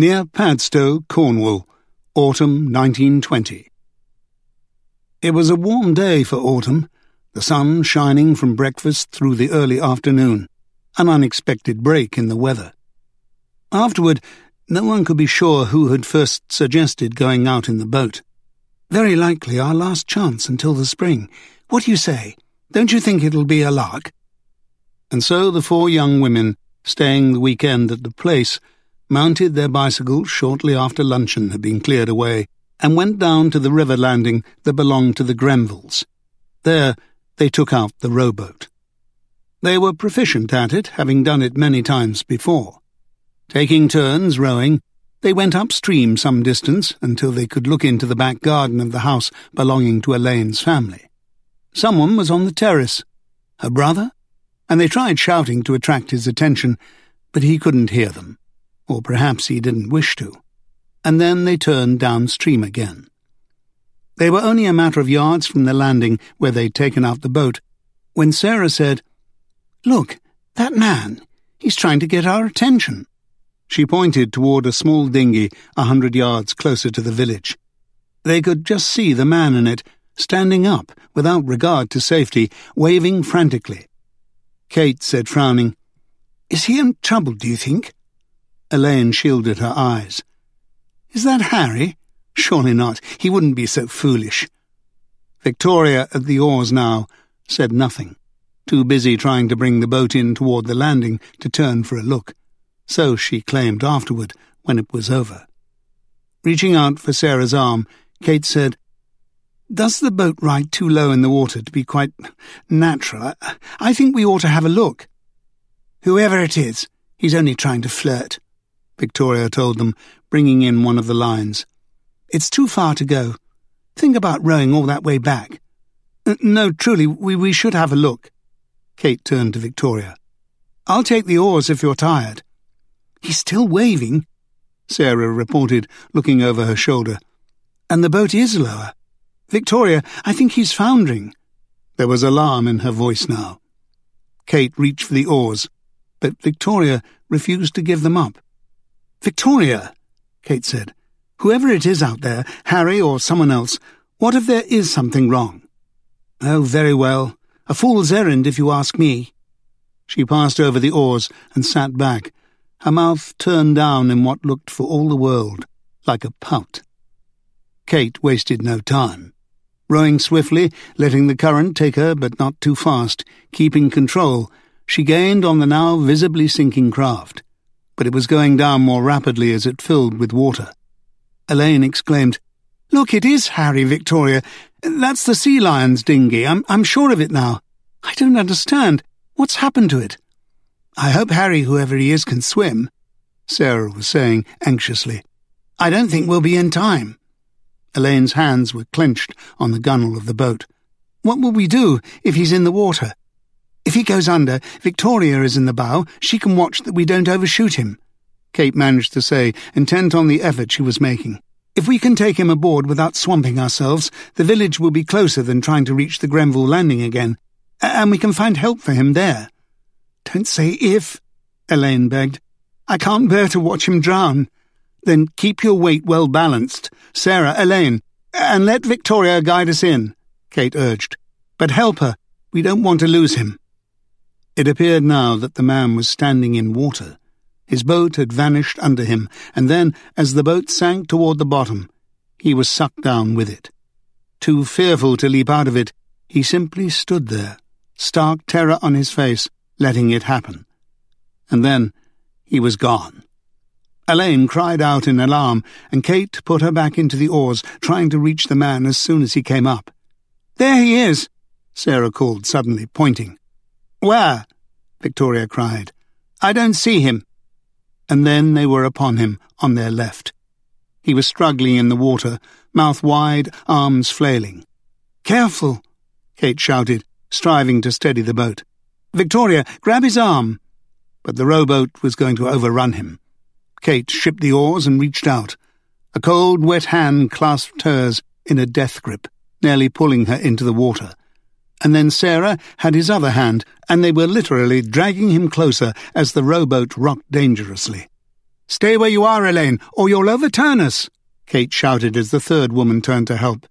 near Padstow, Cornwall, autumn 1920. It was a warm day for autumn, the sun shining from breakfast through the early afternoon, an unexpected break in the weather. Afterward, no one could be sure who had first suggested going out in the boat. Very likely our last chance until the spring. What do you say? Don't you think it'll be a lark? And so the four young women, staying the weekend at the place, mounted their bicycles shortly after luncheon had been cleared away, and went down to the river landing that belonged to the Grenvilles. There they took out the rowboat. They were proficient at it, having done it many times before. Taking turns rowing, they went upstream some distance until they could look into the back garden of the house belonging to Elaine's family. Someone was on the terrace. Her brother? And they tried shouting to attract his attention, but he couldn't hear them or perhaps he didn't wish to, and then they turned downstream again. They were only a matter of yards from the landing where they'd taken out the boat, when Sarah said, Look, that man, he's trying to get our attention. She pointed toward a small dinghy a hundred yards closer to the village. They could just see the man in it, standing up, without regard to safety, waving frantically. Kate said, frowning, Is he in trouble, do you think? Elaine shielded her eyes. Is that Harry? Surely not. He wouldn't be so foolish. Victoria, at the oars now, said nothing, too busy trying to bring the boat in toward the landing to turn for a look. So she claimed afterward, when it was over. Reaching out for Sarah's arm, Kate said, Does the boat ride too low in the water to be quite natural? I think we ought to have a look. Whoever it is, he's only trying to flirt. Victoria told them, bringing in one of the lines. It's too far to go. Think about rowing all that way back. No, truly, we, we should have a look. Kate turned to Victoria. I'll take the oars if you're tired. He's still waving, Sarah reported, looking over her shoulder. And the boat is lower. Victoria, I think he's foundering. There was alarm in her voice now. Kate reached for the oars, but Victoria refused to give them up. Victoria, Kate said, whoever it is out there, Harry or someone else, what if there is something wrong? Oh, very well. A fool's errand, if you ask me. She passed over the oars and sat back, her mouth turned down in what looked for all the world like a pout. Kate wasted no time. Rowing swiftly, letting the current take her but not too fast, keeping control, she gained on the now visibly sinking craft but it was going down more rapidly as it filled with water. Elaine exclaimed, Look, it is Harry, Victoria. That's the sea lion's dinghy. I'm, I'm sure of it now. I don't understand. What's happened to it? I hope Harry, whoever he is, can swim, Sarah was saying anxiously. I don't think we'll be in time. Elaine's hands were clenched on the gunwale of the boat. What will we do if he's in the water? If he goes under, Victoria is in the bow. She can watch that we don't overshoot him. Kate managed to say, intent on the effort she was making. If we can take him aboard without swamping ourselves, the village will be closer than trying to reach the Grenville landing again, and we can find help for him there. Don't say if, Elaine begged. I can't bear to watch him drown. Then keep your weight well balanced. Sarah, Elaine, and let Victoria guide us in, Kate urged. But help her. We don't want to lose him. It appeared now that the man was standing in water. His boat had vanished under him, and then, as the boat sank toward the bottom, he was sucked down with it. Too fearful to leap out of it, he simply stood there, stark terror on his face, letting it happen. And then he was gone. Elaine cried out in alarm, and Kate put her back into the oars, trying to reach the man as soon as he came up. There he is, Sarah called suddenly, pointing. Where? Victoria cried. I don't see him. And then they were upon him, on their left. He was struggling in the water, mouth wide, arms flailing. Careful, Kate shouted, striving to steady the boat. Victoria, grab his arm. But the rowboat was going to overrun him. Kate shipped the oars and reached out. A cold, wet hand clasped hers in a death grip, nearly pulling her into the water and then Sarah had his other hand, and they were literally dragging him closer as the rowboat rocked dangerously. Stay where you are, Elaine, or you'll overturn us, Kate shouted as the third woman turned to help.